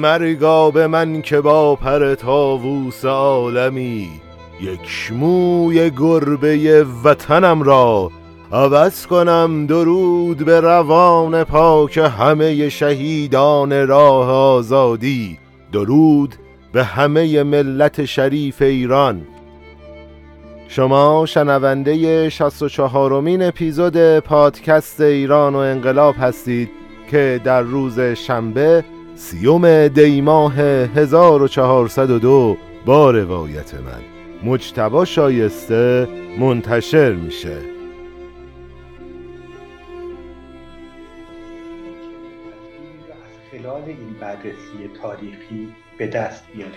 مرگا به من که با پر تاووس عالمی یک موی گربه وطنم را عوض کنم درود به روان پاک همه شهیدان راه آزادی. درود به همه ملت شریف ایران. شما شنونده 64 مین اپیزود پادکست ایران و انقلاب هستید که در روز شنبه سیوم دیماه 1402 با روایت من. مجتبا شایسته منتشر میشه. خلال این بررسی تاریخی به دست بیارید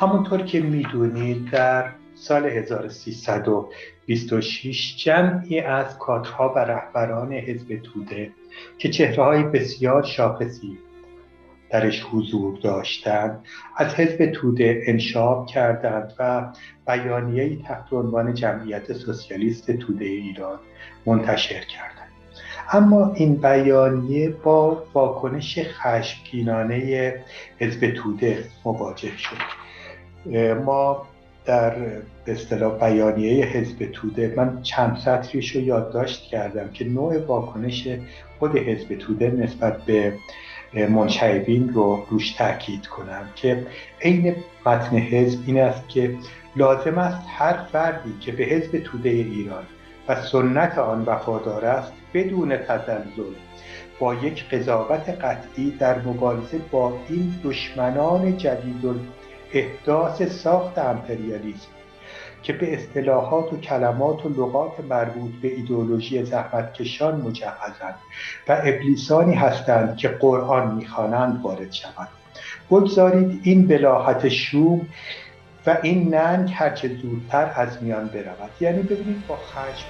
همونطور که می‌دونید در سال 1326 جمعی از کادرها و رهبران حزب توده که چهره های بسیار شاخصی درش حضور داشتند. از حزب توده انشاب کردند و بیانیه تحت عنوان جمعیت سوسیالیست توده ایران منتشر کردند. اما این بیانیه با واکنش خشمگینانه حزب توده مواجه شد. ما در به اصطلاح بیانیه حزب توده من چند سطریش رو یادداشت کردم که نوع واکنش خود حزب توده نسبت به منشعبین رو روش تاکید کنم که عین متن حزب این است که لازم است هر فردی که به حزب توده ایران و سنت آن وفادار است بدون تزلزل با یک قضاوت قطعی در مبارزه با این دشمنان جدید احداث ساخت امپریالیسم. که به اصطلاحات و کلمات و لغات مربوط به ایدئولوژی زحمتکشان مجهزند و ابلیسانی هستند که قرآن می‌خوانند وارد شوند. بگذارید این بلاحت شوم و این ننگ هرچه زودتر از میان برود. یعنی ببینید با خشم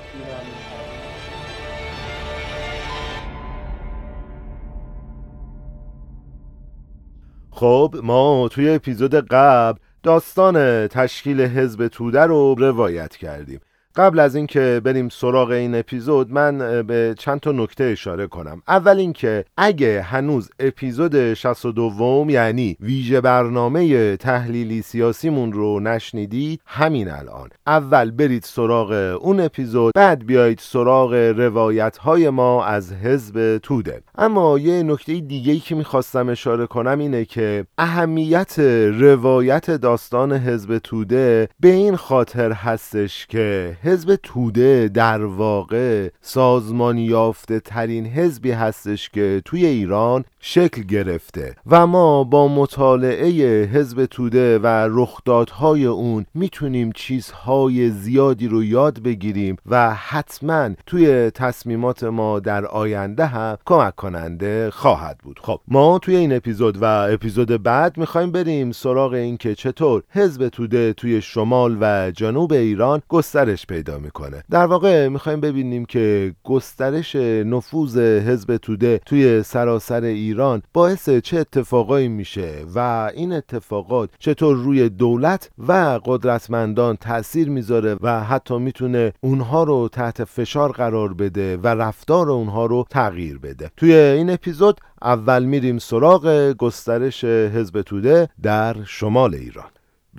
خب ما توی اپیزود قبل داستان تشکیل حزب توده رو روایت کردیم. قبل از اینکه بریم سراغ این اپیزود من به چند تا نکته اشاره کنم. اول اینکه اگه هنوز اپیزود 62 یعنی ویژه برنامه تحلیلی سیاسیمون رو نشنیدید همین الان. اول برید سراغ اون اپیزود بعد بیایید سراغ روایت های ما از حزب توده. اما یه نکته دیگه که می‌خواستم اشاره کنم اینه که اهمیت روایت داستان حزب توده به این خاطر هستش که حزب توده در واقع سازمان یافته ترین حزبی هستش که توی ایران شکل گرفته و ما با مطالعه حزب توده و رخدادهای اون می‌تونیم چیزهای زیادی رو یاد بگیریم و حتما توی تصمیمات ما در آینده هم کمک کننده خواهد بود. خب ما توی این اپیزود و اپیزود بعد می‌خوایم بریم سراغ اینکه چطور حزب توده توی شمال و جنوب ایران گسترش پیدا می‌کنه. در واقع می‌خوایم ببینیم که گسترش نفوذ حزب توده توی سراسر ایران باعث چه اتفاقایی میشه و این اتفاقات چطور روی دولت و قدرتمندان تاثیر می‌ذاره و حتی می‌تونه اونها رو تحت فشار قرار بده و رفتار اونها رو تغییر بده. توی این اپیزود اول میریم سراغ گسترش حزب توده در شمال ایران.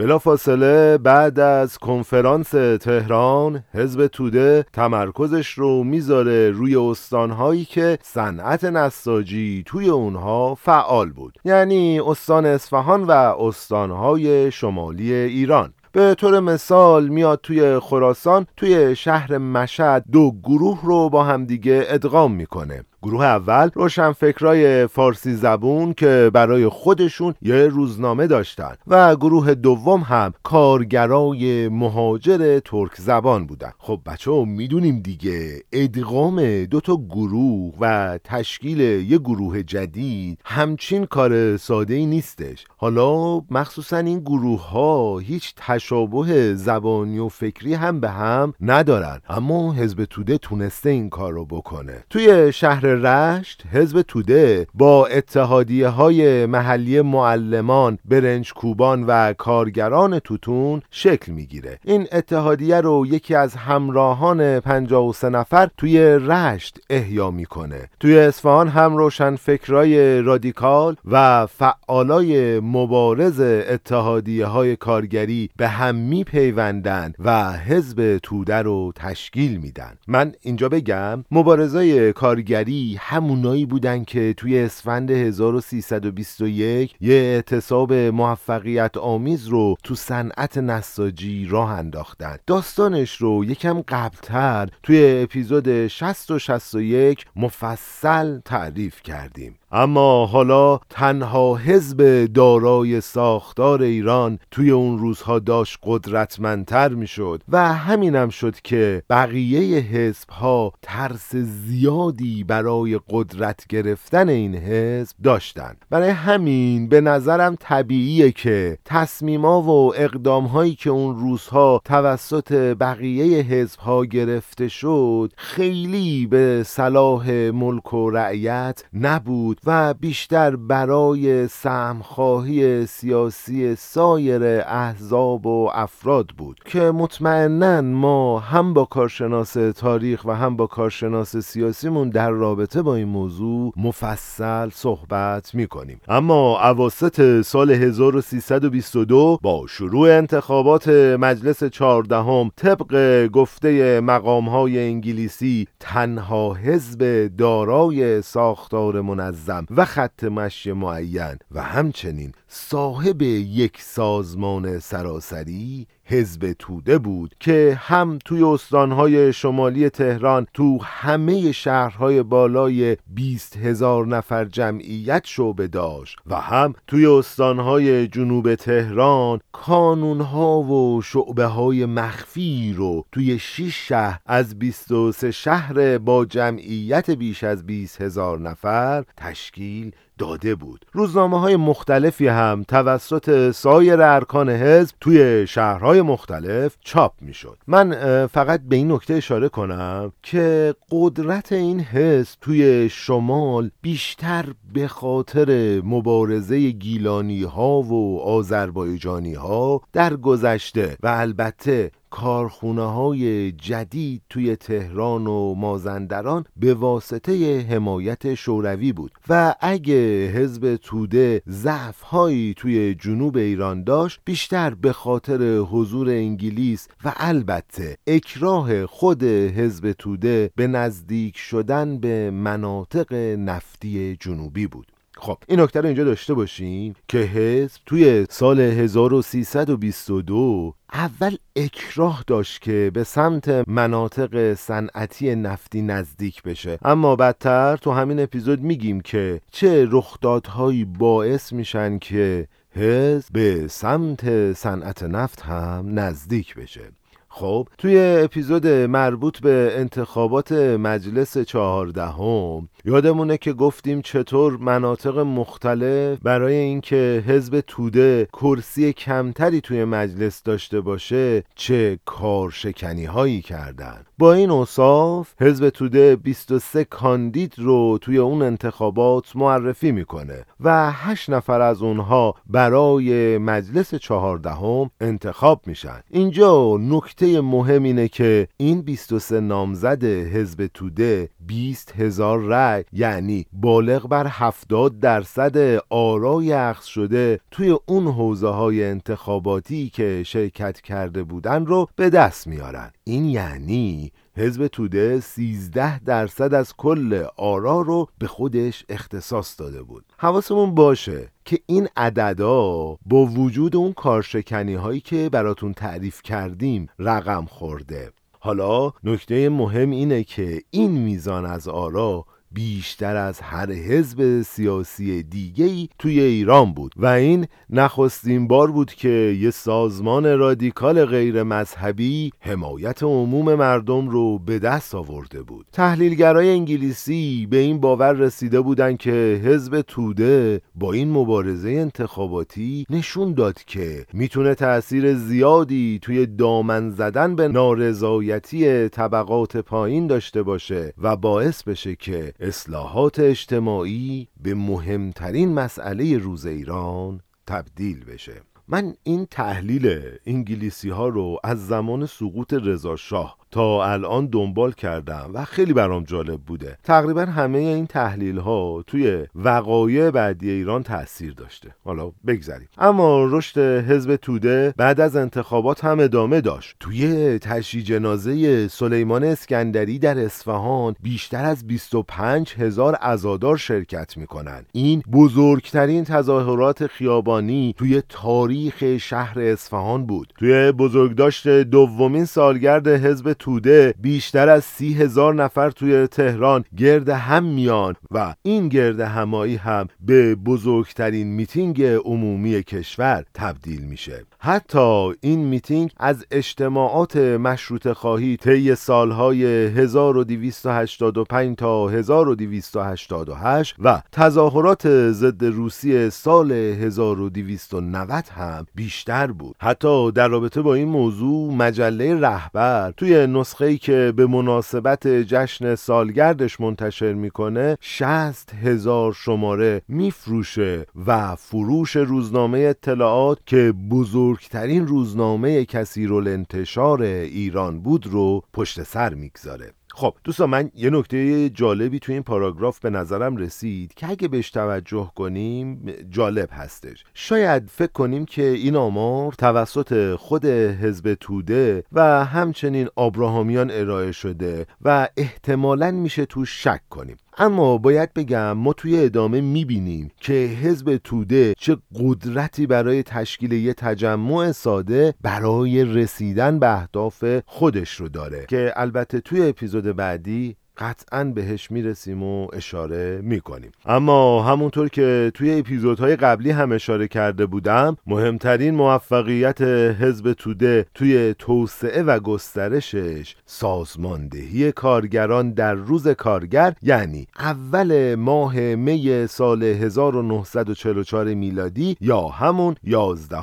بلافاصله بعد از کنفرانس تهران حزب توده تمرکزش رو می‌ذاره روی استانهایی که صنعت نساجی توی اونها فعال بود. یعنی استان اصفهان و استانهای شمالی ایران. به طور مثال میاد توی خراسان توی شهر مشهد دو گروه رو با همدیگه ادغام می‌کنه. گروه اول روشنفکرای فارسی زبون که برای خودشون یه روزنامه داشتن و گروه دوم هم کارگرای مهاجر ترک زبان بودن. خب بچه ها می‌دونیم دیگه ادغام دو تا گروه و تشکیل یه گروه جدید همچین کار ساده ای نیستش. حالا مخصوصا این گروه ها هیچ تشابه زبانی و فکری هم به هم ندارن اما حزب توده تونسته این کار رو بکنه. توی شهر رشت حزب توده با اتحادیه های محلی معلمان برنج کوبان و کارگران توتون شکل می‌گیره. این اتحادیه رو یکی از همراهان 53 نفر توی رشت احیا می‌کنه. توی اصفهان هم روشن فکرای رادیکال و فعالای مبارز اتحادیه های کارگری به هم میپیوندن و حزب توده رو تشکیل میدن. من اینجا بگم مبارزای کارگری همونایی بودن که توی اسفند 1321 یه اعتصاب موفقیت آمیز رو تو صنعت نساجی راه انداختن. داستانش رو یکم قبلتر توی اپیزود 60 و 61 مفصل تعریف کردیم. اما حالا تنها حزب دارای ساختار ایران توی اون روزها داشت قدرتمندتر می‌شد و همینم شد که بقیه حزب ها ترس زیادی برای قدرت گرفتن این حزب داشتن. برای همین به نظرم طبیعیه که تصمیما و اقدام هایی که اون روزها توسط بقیه حزب ها گرفته شد خیلی به صلاح ملک و رعیت نبود و بیشتر برای سهمخواهی سیاسی سایر احزاب و افراد بود که مطمئنا ما هم با کارشناس تاریخ و هم با کارشناس سیاسیمون در رابطه با این موضوع مفصل صحبت می‌کنیم. اما اواسط سال 1322 با شروع انتخابات مجلس چهاردهم طبق گفته مقام های انگلیسی تنها حزب دارای ساختار منظم و خط مشی معین و همچنین صاحب یک سازمان سراسری حزب توده بود که هم توی استانهای شمالی تهران تو همه شهرهای بالای 20 هزار نفر جمعیت شعبه داشت و هم توی استانهای جنوب تهران کانونها و شعبه های مخفی رو توی 6 شهر از 23 شهر با جمعیت بیش از 20 هزار نفر تشکیل داده بود. روزنامه های مختلفی هم توسط سایر ارکان حزب توی شهرهای مختلف چاپ می‌شد. من فقط به این نکته اشاره کنم که قدرت این حزب توی شمال بیشتر به خاطر مبارزه گیلانی ها و آذربایجانی ها در گذشته و البته کارخونه های جدید توی تهران و مازندران به واسطه حمایت شوروی بود و اگه حزب توده ضعف هایی توی جنوب ایران داشت بیشتر به خاطر حضور انگلیس و البته اکراه خود حزب توده به نزدیک شدن به مناطق نفتی جنوبی بود. خب این نکته رو اینجا داشته باشیم که حزب توی سال 1322 اول اکراه داشت که به سمت مناطق صنعتی نفتی نزدیک بشه. اما بدتر تو همین اپیزود میگیم که چه رخدادهایی باعث میشن که حزب به سمت صنعت نفت هم نزدیک بشه. خب توی اپیزود مربوط به انتخابات مجلس چهاردهم یادمونه که گفتیم چطور مناطق مختلف برای اینکه حزب توده کرسی کمتری توی مجلس داشته باشه چه کارشکنی هایی کردن. با این اوصاف حزب توده 23 کاندید رو توی اون انتخابات معرفی می‌کنه و 8 نفر از اونها برای مجلس چهاردهم انتخاب میشن. اینجا نکته مهم اینه که این 23 نامزد حزب توده 20 هزار رأی یعنی بالغ بر 70 درصد آرای اخذ شده توی اون حوزه های انتخاباتی که شرکت کرده بودن رو به دست میارن. این یعنی حزب توده 13 درصد از کل آرا رو به خودش اختصاص داده بود. حواسمون باشه که این عددا با وجود اون کارشکنی هایی که براتون تعریف کردیم رقم خورده. حالا نکته مهم اینه که این میزان از آرا بیشتر از هر حزب سیاسی دیگهی توی ایران بود. و این نخستین بار بود که یه سازمان رادیکال غیر مذهبی حمایت عموم مردم رو به دست آورده بود. تحلیلگرای انگلیسی به این باور رسیده بودند که حزب توده با این مبارزه انتخاباتی نشون داد که می‌تونه تأثیر زیادی توی دامن زدن به نارضایتی طبقات پایین داشته باشه و باعث بشه که اصلاحات اجتماعی به مهمترین مسئله روز ایران تبدیل بشه. من این تحلیل انگلیسی ها رو از زمان سقوط رضا شاه تا الان دنبال کردم و خیلی برام جالب بوده. تقریبا همه این تحلیل ها توی وقایع بعدی ایران تاثیر داشته. حالا بگذریم. اما رشد حزب توده بعد از انتخابات هم ادامه داشت. توی تشییع جنازه سلیمان اسکندری در اصفهان بیشتر از 25 هزار ازادار شرکت می‌کنن این بزرگترین تظاهرات خیابانی توی تاریخ شهر اصفهان بود. توی بزرگداشت دومین سالگرد حزب توده بیشتر از سی هزار نفر توی تهران گرد هم میان و این گرد همایی هم به بزرگترین میتینگ عمومی کشور تبدیل میشه. حتی این میتینگ از اجتماعات مشروطه خواهی طی سالهای 1285 تا 1288 و تظاهرات ضد روسیه سال 1290 هم بیشتر بود. حتی در رابطه با این موضوع مجله رهبر توی نسخه ای که به مناسبت جشن سالگردش منتشر می‌کنه 60 هزار شماره میفروشه و فروش روزنامه اطلاعات که بزرگترین روزنامه کثیر انتشار ایران بود رو پشت سر می‌گذاره. خب دوستان من یه نکته جالبی توی این پاراگراف به نظرم رسید که اگه بهش توجه کنیم جالب هستش. شاید فکر کنیم که این آمار توسط خود حزب توده و همچنین آبراهامیان ارائه شده و احتمالا میشه تو شک کنیم. اما باید بگم ما توی ادامه می‌بینیم که حزب توده چه قدرتی برای تشکیل یه تجمع ساده برای رسیدن به اهداف خودش رو داره که البته توی اپیزود بعدی قطعا بهش می‌رسیم و اشاره می‌کنیم. اما همونطور که توی اپیزودهای قبلی هم اشاره کرده بودم مهمترین موفقیت حزب توده توی توسعه و گسترشش سازماندهی کارگران در روز کارگر یعنی اول ماه می سال 1944 میلادی یا همون 11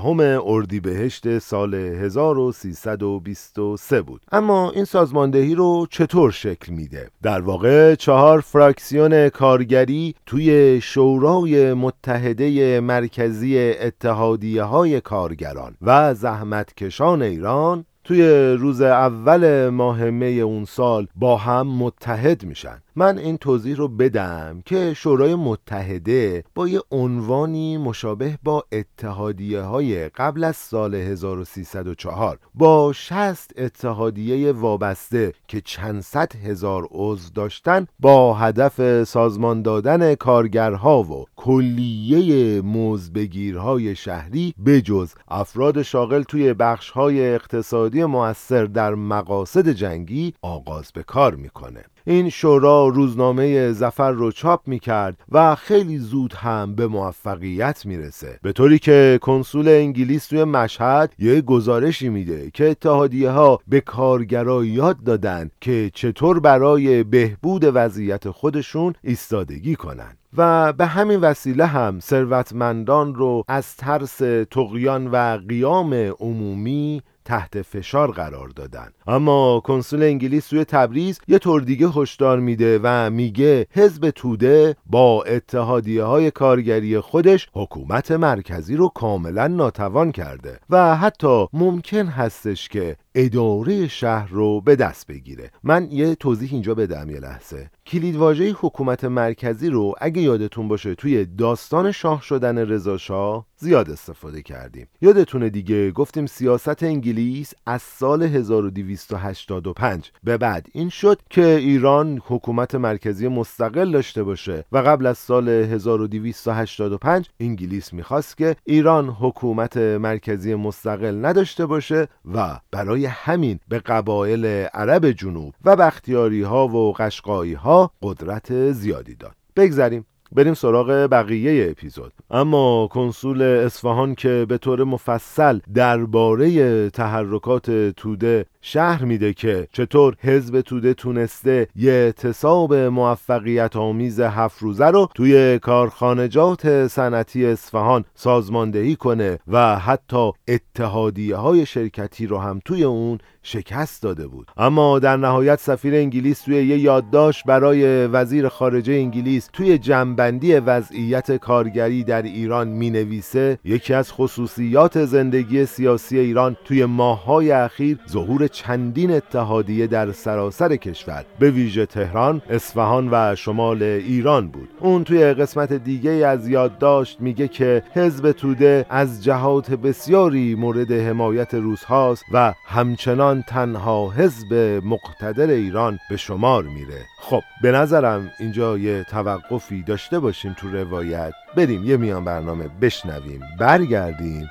اردیبهشت سال 1323 بود. اما این سازماندهی رو چطور شکل میده؟ در واقع چهار فراکسیون کارگری توی شورای متحده مرکزی اتحادیه های کارگران و زحمتکشان ایران توی روز اول ماه می اون سال با هم متحد میشن. من این توضیح رو بدم که شورای متحده با یه عنوانی مشابه با اتحادیه های قبل از سال 1304 با 60 اتحادیه وابسته که چند صد هزار عضو داشتن با هدف سازمان دادن کارگرها و کلیه موزبگیرهای شهری بجز افراد شاغل توی بخشهای اقتصادی مؤثر در مقاصد جنگی آغاز به کار می‌کنه. این شورا روزنامه زفر رو چاپ می کرد و خیلی زود هم به موفقیت می‌رسه. به طوری که کنسول انگلیس توی مشهد یه گزارشی میده که اتحادیه ها به کارگرا یاد دادن که چطور برای بهبود وضعیت خودشون ایستادگی کنن. و به همین وسیله هم ثروتمندان رو از ترس تقیان و قیام عمومی تحت فشار قرار دادن. اما کنسول انگلیس توی تبریز یه طور دیگه هشدار میده و میگه حزب توده با اتحادیه های کارگری خودش حکومت مرکزی رو کاملا ناتوان کرده و حتی ممکن هستش که اداره شهر رو به دست بگیره. من یه توضیح اینجا بدم یه لحظه. کلیدواژه حکومت مرکزی رو اگه یادتون باشه توی داستان شاه شدن رضا شاه زیاد استفاده کردیم. یادتونه دیگه؟ گفتیم سیاست انگلیس از سال 1285 به بعد این شد که ایران حکومت مرکزی مستقل داشته باشه و قبل از سال 1285 انگلیس می‌خواست که ایران حکومت مرکزی مستقل نداشته باشه و برای همین به قبایل عرب جنوب و بختیاری ها و قشقایی ها قدرت زیادی داد. بگذریم بریم سراغ بقیه اپیزود. اما کنسول اصفهان که به طور مفصل درباره تحرکات توده شهر میده که چطور حزب توده تونسته یه اعتصاب موفقیت آمیز هفت روزه رو توی کارخانجات صنعتی اصفهان سازماندهی کنه و حتی اتحادیه های شرکتی رو هم توی اون شکست داده بود. اما در نهایت سفیر انگلیس توی یه یادداشت برای وزیر خارجه انگلیس توی جنبندی وضعیت کارگری در ایران می نویسه یکی از خصوصیات زندگی سیاسی ایران توی ماههای اخیر ظهور چندین اتحادیه در سراسر کشور به ویژه تهران، اصفهان و شمال ایران بود. اون توی قسمت دیگه از یادداشت میگه که حزب توده از جهات بسیاری مورد حمایت روس هاست و همچنان تنها حزب مقتدر ایران به شمار میره. خب به نظرم اینجا یه توقفی داشته باشیم تو روایت. بریم یه میان برنامه بشنویم. برگردیم.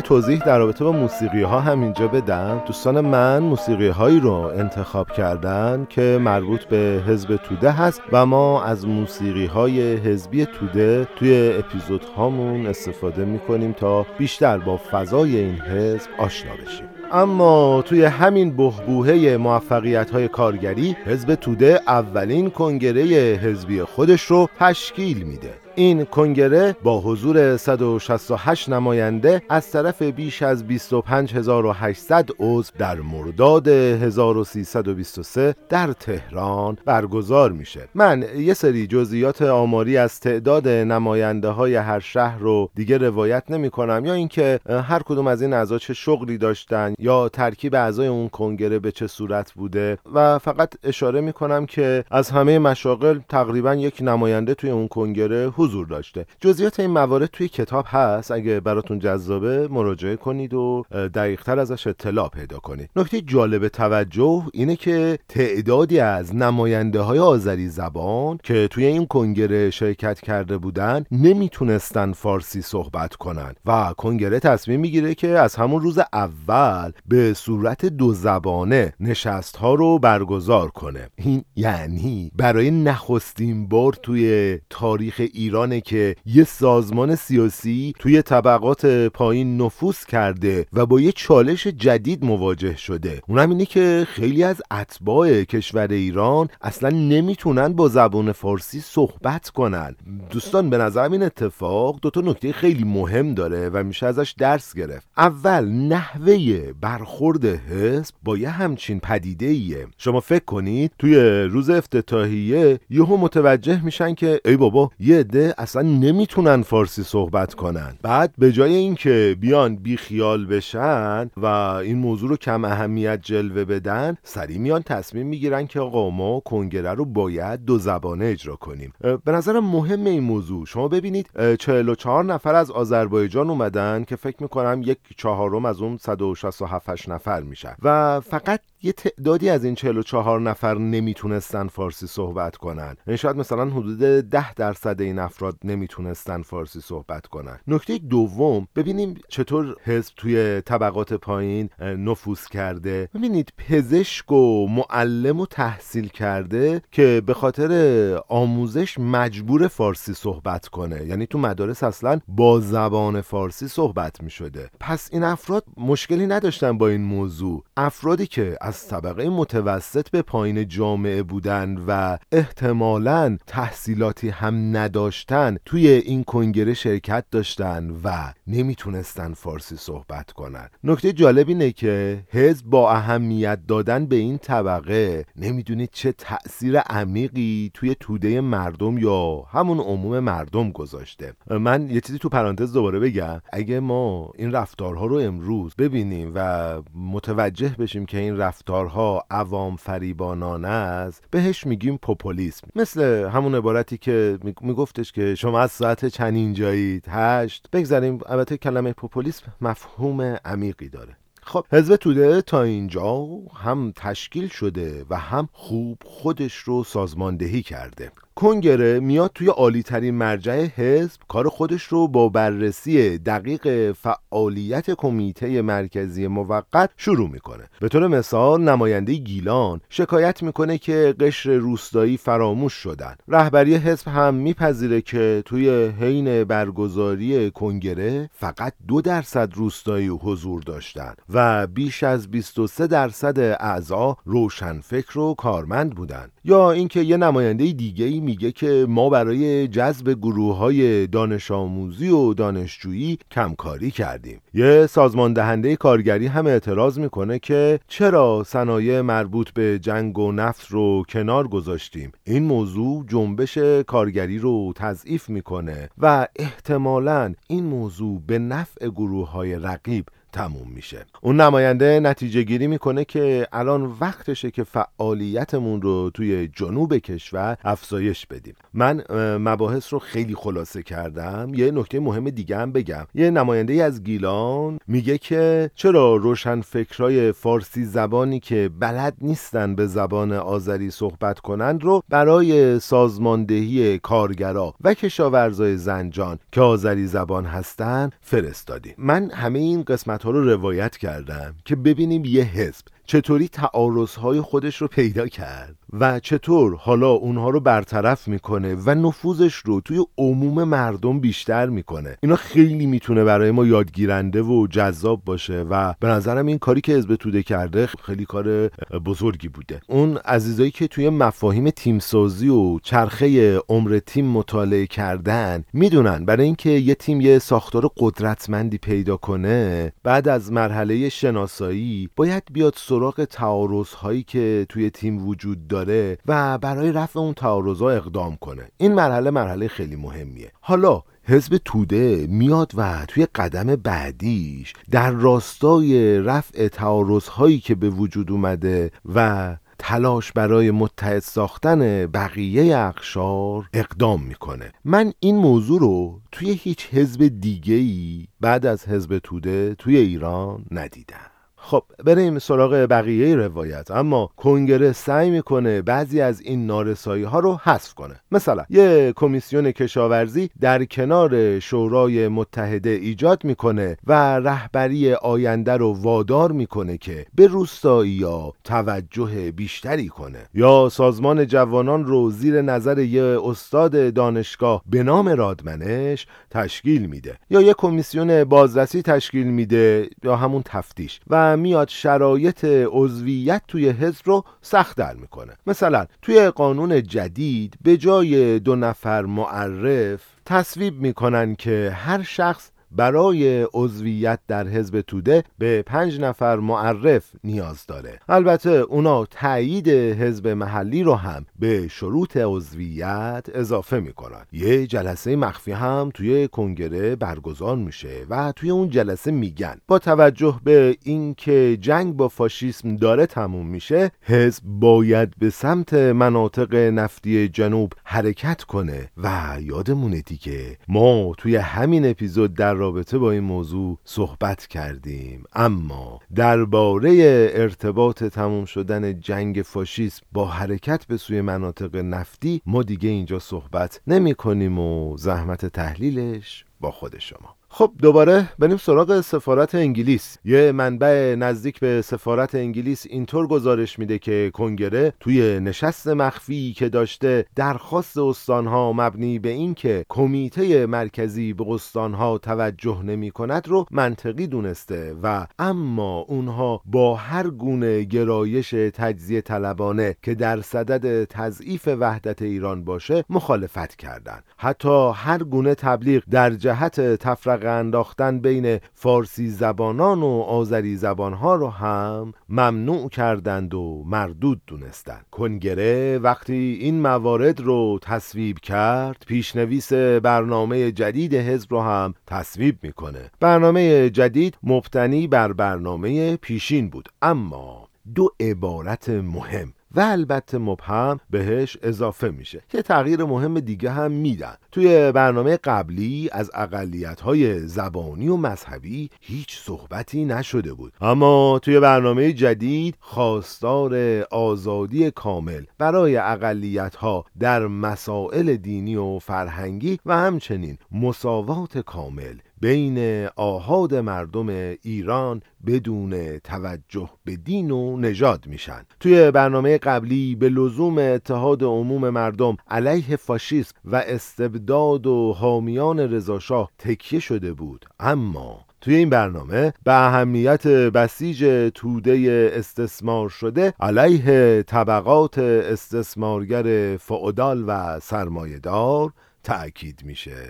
توضیح در رابطه با موسیقی ها همینجا بدم. دوستان من موسیقی هایی رو انتخاب کردن که مربوط به حزب توده هست و ما از موسیقی های حزبی توده توی اپیزود هامون استفاده می‌کنیم تا بیشتر با فضای این حزب آشنا بشیم. اما توی همین بهبوهه موفقیت های کارگری حزب توده اولین کنگره حزبی خودش رو تشکیل میده. این کنگره با حضور 168 نماینده از طرف بیش از 25800 عضو در مرداد 1323 در تهران برگزار میشه. من یه سری جزئیات آماری از تعداد نماینده های هر شهر رو دیگه روایت نمی کنم یا اینکه هر کدوم از این اعضا چه شغلی داشتن یا ترکیب اعضای اون کنگره به چه صورت بوده. و فقط اشاره می کنم که از همه مشاغل تقریبا یک نماینده توی اون کنگره حضور داشته. جزئیات این موارد توی کتاب هست. اگه براتون جذابه مراجعه کنید و دقیقتر ازش اطلاع پیدا کنید. نکته جالب توجه اینه که تعدادی از نماینده های آذری زبان که توی این کنگره شرکت کرده بودن نمی‌تونستن فارسی صحبت کنن. و کنگره تصمیم می‌گیره که از همون روز اول به صورت دو زبانه نشست ها رو برگزار کنه. این یعنی برای نخستین بار توی تاریخ ایران ایرانه که یه سازمان سیاسی توی طبقات پایین نفوذ کرده و با یه چالش جدید مواجه شده. اونم اینه که خیلی از اتباع کشور ایران اصلا نمی‌تونن با زبان فارسی صحبت کنن. دوستان به نظر این اتفاق دوتا نکته خیلی مهم داره و میشه ازش درس گرفت. اول نحوه برخورد حزب با یه همچین پدیده ایه شما فکر کنید توی روز افتتاحیه یهو متوجه میشن که ای بابا یه عده اصلا نمی‌تونن فارسی صحبت کنن. بعد به جای اینکه بیان بیخیال بشن و این موضوع رو کم اهمیت جلوه بدن سری میان تصمیم می‌گیرن که آقا ما کنگره رو باید دو زبانه اجرا کنیم. به نظر مهم این موضوع. شما ببینید 44 نفر از آذربایجان اومدن که فکر می‌کنم یک چهارم از اون 167 نفر میشن. و فقط یه تعدادی از این 44 نفر نمی‌تونستن فارسی صحبت کنن. این شاید مثلا حدود 10 درصد این افراد نمی‌تونستن فارسی صحبت کنن. نکته دوم ببینیم چطور حزب توی طبقات پایین نفوذ کرده. ببینید پزشک و معلم و تحصیل کرده که به خاطر آموزش مجبور فارسی صحبت کنه. یعنی تو مدارس اصلا با زبان فارسی صحبت می شده پس این افراد مشکلی نداشتن با این موضوع. افرادی که از طبقه متوسط به پایین جامعه بودن و احتمالا تحصیلاتی هم نداشتن توی این کنگره شرکت داشتن و نمی‌تونستن فارسی صحبت کنن. نکته جالب اینه که حزب با اهمیت دادن به این طبقه نمی‌دونید چه تأثیر عمیقی توی توده مردم یا همون عموم مردم گذاشته. من یه چیزی تو پرانتز دوباره بگم. اگه ما این رفتارها رو امروز ببینیم و متوجه بشیم که این رفتارها عوام فریبانانه است بهش میگیم پوپولیسم. مثل همون عبارتی که میگفتش که شما از ساعت چنین جایید؟ هشت. بگذاریم. البته کلمه پوپولیسم مفهوم عمیقی داره. خب حزب توده تا اینجا هم تشکیل شده و هم خوب خودش رو سازماندهی کرده. کنگره میاد توی عالی ترین مرجع حزب کار خودش رو با بررسی دقیق فعالیت کمیته مرکزی موقت شروع می‌کنه. به طور مثال نماینده گیلان شکایت می‌کنه که قشر روستایی فراموش شدن. رهبری حزب هم میپذیره که توی حین برگزاری کنگره فقط دو درصد روستایی حضور داشتن و بیش از 23 درصد اعضا روشنفکر و کارمند بودن. یا اینکه یه نماینده دیگه ای میگه که ما برای جذب گروه های دانش آموزی و دانشجویی کمکاری کردیم. یه سازمان دهنده کارگری هم اعتراض می‌کنه که چرا صنایع مربوط به جنگ و نفت رو کنار گذاشتیم؟ این موضوع جنبش کارگری رو تضعیف می‌کنه و احتمالا این موضوع به نفع گروه های رقیب تموم میشه. اون نماینده نتیجه گیری می‌کنه که الان وقتشه که فعالیتمون رو توی جنوب کشور افزایش بدیم. من مباحث رو خیلی خلاصه کردم. یه نکته مهم دیگه هم بگم. یه نماینده از گیلان میگه که چرا روشن فکرای فارسی زبانی که بلد نیستن به زبان آذری صحبت کنند رو برای سازماندهی کارگرا و کشاورزای زنجان که آذری زبان هستن فرستادیم من همه این قسمت ها رو روایت کردم که ببینیم یه حزب چطوری تعارضهای خودش رو پیدا کرد. و چطور حالا اونها رو برطرف می‌کنه و نفوذش رو توی عموم مردم بیشتر می‌کنه. اینا خیلی می‌تونه برای ما یادگیرنده و جذاب باشه و به نظرم این کاری که حزب توده کرده خیلی کار بزرگی بوده. اون عزیزایی که توی مفاهیم تیمسازی و چرخه عمر تیم مطالعه کردن می‌دونن. برای اینکه یه تیم یه ساختار قدرتمندی پیدا کنه بعد از مرحله شناسایی باید بیاد سراغ تعارض هایی که توی تیم وجود داره. و برای رفع اون تعارض ها اقدام کنه. این مرحله مرحله خیلی مهمیه. حالا حزب توده میاد و توی قدم بعدیش در راستای رفع تعارض هایی که به وجود اومده و تلاش برای متحد ساختن بقیه اقشار اقدام می‌کنه. من این موضوع رو توی هیچ حزب دیگه ای بعد از حزب توده توی ایران ندیدم. خب بریم سراغ بقیه روایت. اما کنگره سعی می‌کنه بعضی از این نارسایی ها رو حذف کنه. مثلا یه کمیسیون کشاورزی در کنار شورای متحده ایجاد می‌کنه و رهبری آینده رو وادار می‌کنه که به روستایی یا توجه بیشتری کنه. یا سازمان جوانان رو زیر نظر یه استاد دانشگاه به نام رادمنش تشکیل میده. یا یه کمیسیون بازرسی تشکیل میده یا همون تفتیش. و میاد شرایط عضویت توی حزب رو سخت در می‌کنه. مثلا توی قانون جدید به جای دو نفر معرف تصویب می‌کنن که هر شخص برای عضویت در حزب توده به پنج نفر معرف نیاز داره. البته اونا تایید حزب محلی رو هم به شروط عضویت اضافه می‌کنن. یه جلسه مخفی هم توی کنگره برگزار میشه و توی اون جلسه میگن. با توجه به اینکه جنگ با فاشیسم داره تموم میشه حزب باید به سمت مناطق نفتی جنوب حرکت کنه. و یادمونه دیگه ما توی همین اپیزود در رابطه با این موضوع صحبت کردیم. اما درباره ارتباط تموم شدن جنگ فاشیسم با حرکت به سوی مناطق نفتی ما دیگه اینجا صحبت نمی کنیم و زحمت تحلیلش با خود شما. خب دوباره بریم سراغ سفارت انگلیس. یه منبع نزدیک به سفارت انگلیس اینطور گزارش میده که کنگره توی نشست مخفی که داشته درخواست استانها مبنی به این که کمیته مرکزی به استانها توجه نمی کند رو منطقی دونسته و اما اونها با هر گونه گرایش تجزیه طلبانه که در صدد تضعیف وحدت ایران باشه مخالفت کردند حتی هر گونه تبلیغ در جهت تفرقه انداختن بین فارسی زبانان و آذری زبانها رو هم ممنوع کردند و مردود دونستند. کنگره وقتی این موارد رو تصویب کرد پیشنویس برنامه جدید حزب رو هم تصویب می‌کنه. برنامه جدید مبتنی بر برنامه پیشین بود اما دو عبارت مهم. و البته مبهم بهش اضافه میشه که تغییر مهم دیگه هم میدن. توی برنامه قبلی از اقلیت های زبانی و مذهبی هیچ صحبتی نشده بود. اما توی برنامه جدید خواستار آزادی کامل برای اقلیت ها در مسائل دینی و فرهنگی و همچنین مساوات کامل بین آهاد مردم ایران بدون توجه به دین و نژاد میشن. توی برنامه قبلی به لزوم اتحاد عموم مردم علیه فاشیسم و استبداد و حامیان رضاشاه تکیه شده بود. اما توی این برنامه به اهمیت بسیج توده استثمار شده علیه طبقات استثمارگر فعودال و سرمایهدار تأکید میشه.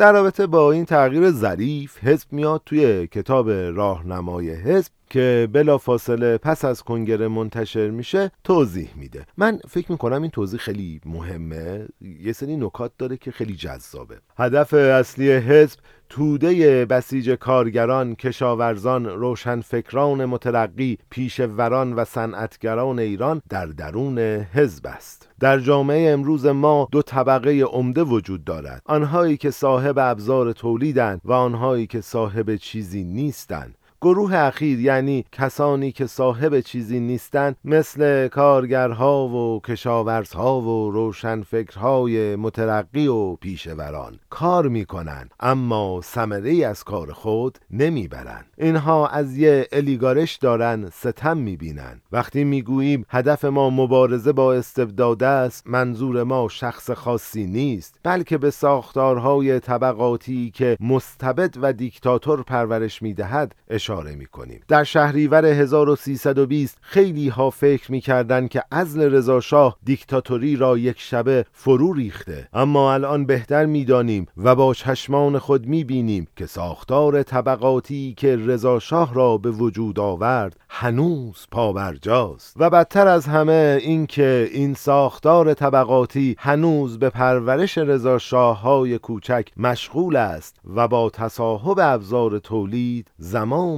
در رابطه با این تغییر ظریف حزب میاد توی کتاب راهنمای حزب که بلا فاصله پس از کنگره منتشر میشه توضیح میده. من فکر می‌کنم این توضیح خیلی مهمه. یه سری نکات داره که خیلی جذابه. هدف اصلی حزب توده بسیج کارگران، کشاورزان، روشنفکران مترقی، پیشوران و صنعتگران ایران در درون حزب است. در جامعه امروز ما دو طبقه عمده وجود دارد آنهایی که صاحب ابزار تولیدند و آنهایی که صاحب چیزی نیستند گروه اخیر یعنی کسانی که صاحب چیزی نیستند مثل کارگرها و کشاورزها و روشنفکرهای مترقی و پیشوران کار می‌کنن اما ثمره از کار خود نمی‌برند اینها از یه الیگارش دارن ستم می‌بینن. وقتی می‌گوییم هدف ما مبارزه با استبداد است منظور ما شخص خاصی نیست بلکه به ساختارهای طبقاتی که مستبد و دیکتاتور پرورش می‌دهد اشاره می‌کنیم. در شهریور 1320 خیلی ها فکر می‌کردند که ازل رضا شاه دیکتاتوری را یک شبه فرو ریخته. اما الان بهتر می‌دانیم و با چشمان خود می‌بینیم که ساختار طبقاتی که رضا شاه را به وجود آورد هنوز پابرجاست و بدتر از همه اینکه این ساختار طبقاتی هنوز به پرورش رضا شاه های کوچک مشغول است و با تصاحب ابزار تولید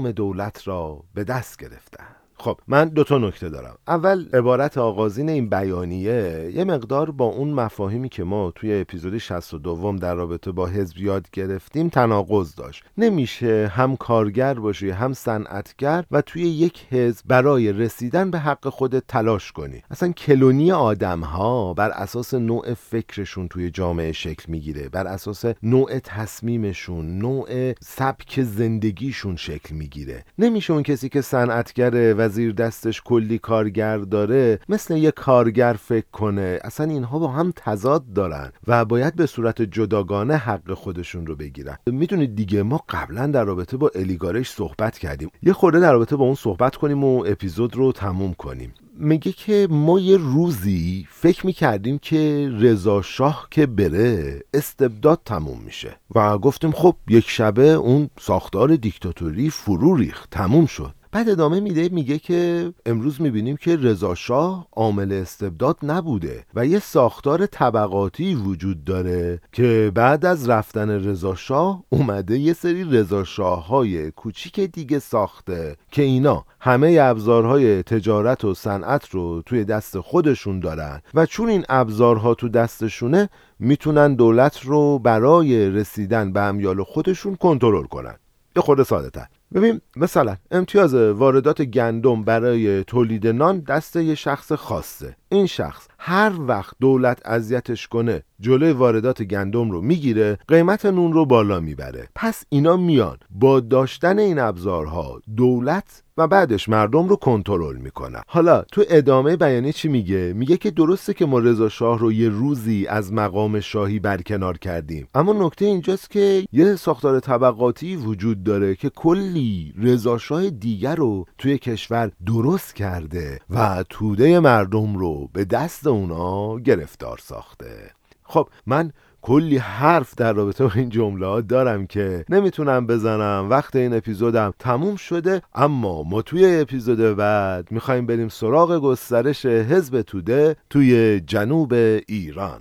زمام دولت را به دست گرفته خب من دو تا نکته دارم. اول عبارت آغازین این بیانیه یه مقدار با اون مفاهیمی که ما توی اپیزود 62 در رابطه با حزب یاد گرفتیم تناقض داشت. نمیشه هم کارگر باشی هم صنعتگر و توی یک حزب برای رسیدن به حق خودت تلاش کنی. اصلا کلونی آدم ها بر اساس نوع فکرشون توی جامعه شکل می‌گیره بر اساس نوع تصمیمشون نوع سبک زندگیشون شکل می‌گیره. نمیشه اون کسی که صنعتگره و زیر دستش کلی کارگر داره مثل یه کارگر فکر کنه. اصلا اینها با هم تضاد دارن و باید به صورت جداگانه حق خودشون رو بگیرن. می‌دونید دیگه ما قبلا در رابطه با الیگارش صحبت کردیم. یه خورده در رابطه با اون صحبت کنیم و اپیزود رو تموم کنیم. میگه که ما یه روزی فکر می‌کردیم که رضا شاه که بره استبداد تموم میشه. و گفتیم خب یک شبه اون ساختار دیکتاتوری فرو ریخت تموم شد. بعد ادامه میده میگه که امروز می‌بینیم که رضا شاه عامل استبداد نبوده و یه ساختار طبقاتی وجود داره که بعد از رفتن رضا شاه اومده یه سری رضا های کوچیک دیگه ساخته که اینا همه ابزارهای تجارت و صنعت رو توی دست خودشون دارن و چون این ابزارها تو دستشونه می‌تونن دولت رو برای رسیدن به امیال خودشون کنترل کنن. یه خورده ساده تر. ببین مثلا امتیاز واردات گندم برای تولید نان دست یه شخص خاصه. این شخص هر وقت دولت اذیتش کنه جلوی واردات گندم رو می‌گیره قیمت نون رو بالا می‌بره. پس اینا میان. با داشتن این ابزارها دولت و بعدش مردم رو کنترل می‌کنن. حالا تو ادامه بیانیه چی میگه؟ میگه که درسته که ما رضا شاه رو یه روزی از مقام شاهی برکنار کردیم. اما نکته اینجاست که یه ساختار طبقاتی وجود داره که کلی رضا شاه دیگر رو توی کشور درست کرده و توده مردم رو به دست اونا گرفتار ساخته. خب من کلی حرف در رابطه با این جمله دارم که نمی‌تونم بزنم وقت این اپیزودم تموم شده اما ما توی اپیزود بعد می‌خوایم بریم سراغ گسترش حزب توده توی جنوب ایران.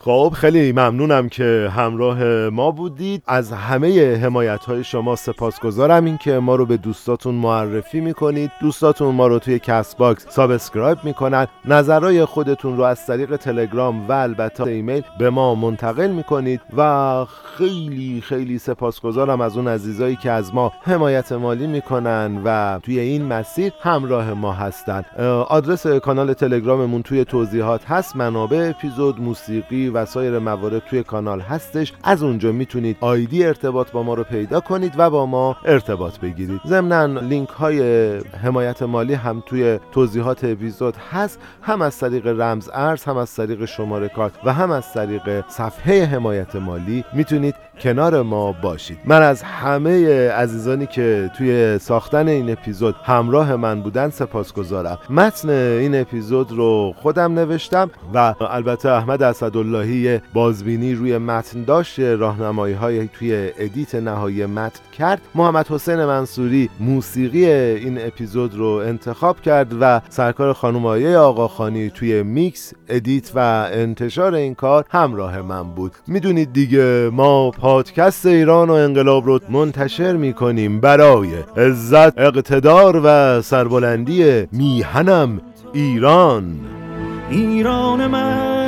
خب خیلی ممنونم که همراه ما بودید. از همه حمایت های شما سپاسگزارم. این که ما رو به دوستاتون معرفی می‌کنید. دوستاتون ما رو توی Castbox subscribe می‌کنن. نظرهای خودتون رو از طریق تلگرام و البته ایمیل به ما منتقل می‌کنید. و خیلی خیلی سپاسگزارم از اون عزیزایی که از ما حمایت مالی می‌کنن و توی این مسیر همراه ما هستن. آدرس کانال تلگراممون توی توضیحات هست. منابع اپیزود موسیقی و سایر موارد توی کانال هستش. از اونجا می‌تونید ID ارتباط با ما رو پیدا کنید و با ما ارتباط بگیرید. ضمنا لینک های حمایت مالی هم توی توضیحات اپیزود هست. هم از طریق رمز ارز هم از طریق شماره کارت و هم از طریق صفحه حمایت مالی می‌تونید کنار ما باشید. من از همه عزیزانی که توی ساختن این اپیزود همراه من بودن سپاسگزارم. متن این اپیزود رو خودم نوشتم و البته احمد اسداللهی بازبینی روی متن داشت راهنمایی های توی edit نهایی متن کرد. محمد حسین منصوری موسیقی این اپیزود رو انتخاب کرد و سرکار خانم آیه آقاخانی توی mix edit و انتشار این کار همراه من بود. می‌دونید دیگه ما پادکست ایران و انقلاب رو منتشر می‌کنیم برای عزت اقتدار و سربلندی میهنم ایران. ایران من.